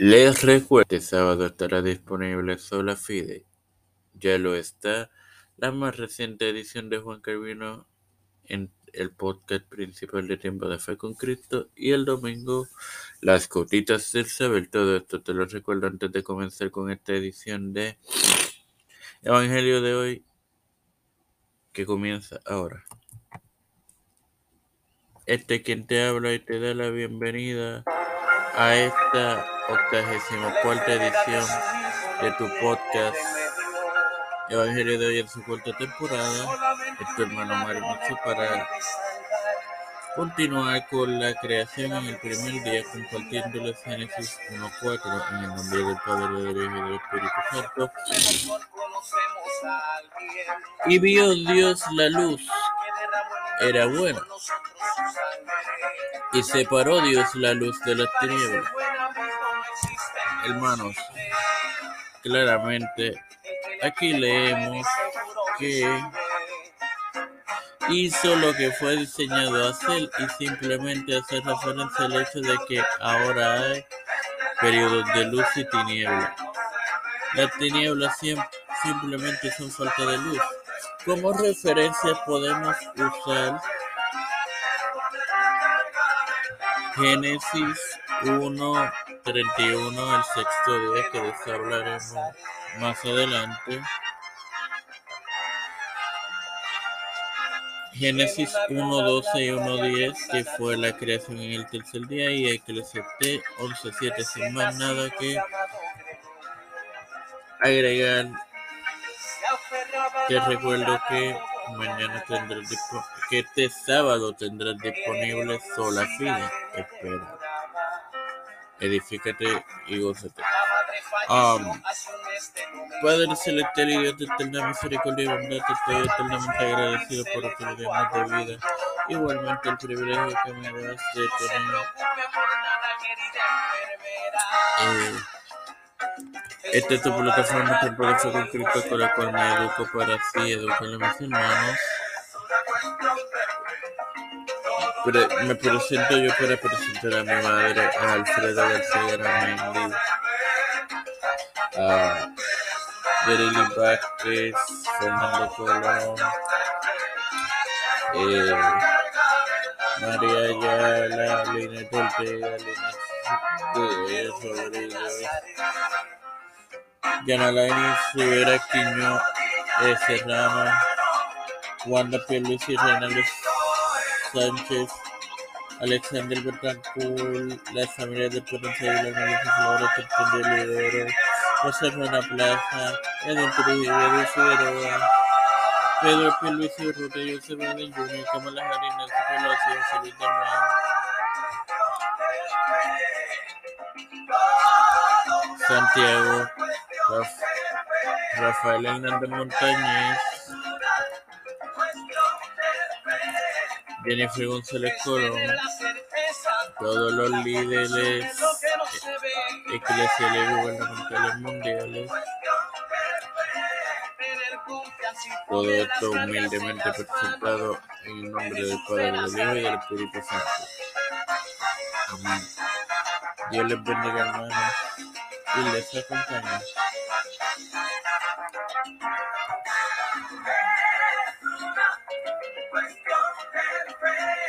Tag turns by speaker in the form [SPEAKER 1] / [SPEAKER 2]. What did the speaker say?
[SPEAKER 1] Les recuerdo que este sábado estará disponible Sola Fide. Ya lo está la más reciente edición de Juan Carvino en el podcast principal de Tiempo de Fe con Cristo y el domingo las gotitas del saber. Todo esto te lo recuerdo antes de comenzar con esta edición de Evangelio de hoy que comienza ahora. Este quien te habla y te da la bienvenida a esta octagésima cuarta edición de tu podcast Evangelio de hoy en su cuarta temporada. Es tu hermano Mario para continuar con la creación en el primer día compartiendo Génesis 1.4 en el nombre del Padre, del Hijo y del Espíritu Santo. Y vio Dios la luz, era bueno. Y separó Dios la luz de las tinieblas hermanos, claramente aquí leemos que hizo lo que fue diseñado hacer y simplemente hacer referencia al hecho de que ahora hay periodos de luz y tinieblas. Las tinieblas simplemente son falta de luz. Como referencia podemos usar Génesis 1, 31, el sexto día, que de eso hablaremos más adelante. Génesis 1, 12 y 1, 10, que fue la creación en el tercer día, y Eclesiastés 11, 7, sin más nada que agregar. Te recuerdo que mañana tendrás que este sábado tendrás disponible Sola Fina. Espera. Edifícate y gózate. Um, Padre celestial y Dios de eterna misericordia y bondad, estoy eternamente agradecido por privilegio de vida. Igualmente el privilegio que me das de tener eh, esta es tu plataforma con Cristo con la cual me educo para así educar a mis hermanos. me presento yo para presentar a mi madre, a Alfredo García Garamendi, a Berili Vázquez, Fernando Colón, eh, María Ayala, Lina Ortega, Lina Rodríguez, Yanalaini Rivera Quiño, eh, Serrano, Wanda Pierluisi, Reinaldo Sánchez, Alexander Betancourt, las familias de Potencia la Melissa Flores, Septiembre Lidero, José Juana Plaza, Edwin Trujillo, Edu Figueroa, Pedro P. Luis Urrutia, José Biden Jr., Kamala Harris, Nancy Pelosi, José Luis Santiago, Rafael Hernández Montañez, Jennifer González Colón, todos los líderes eclesiales y gubernamentales mundiales. Todo esto humildemente presentado en el nombre del Padre, del Hijo y del Espíritu Santo. Amén. Dios les bendiga, hermanos, y les acompañe.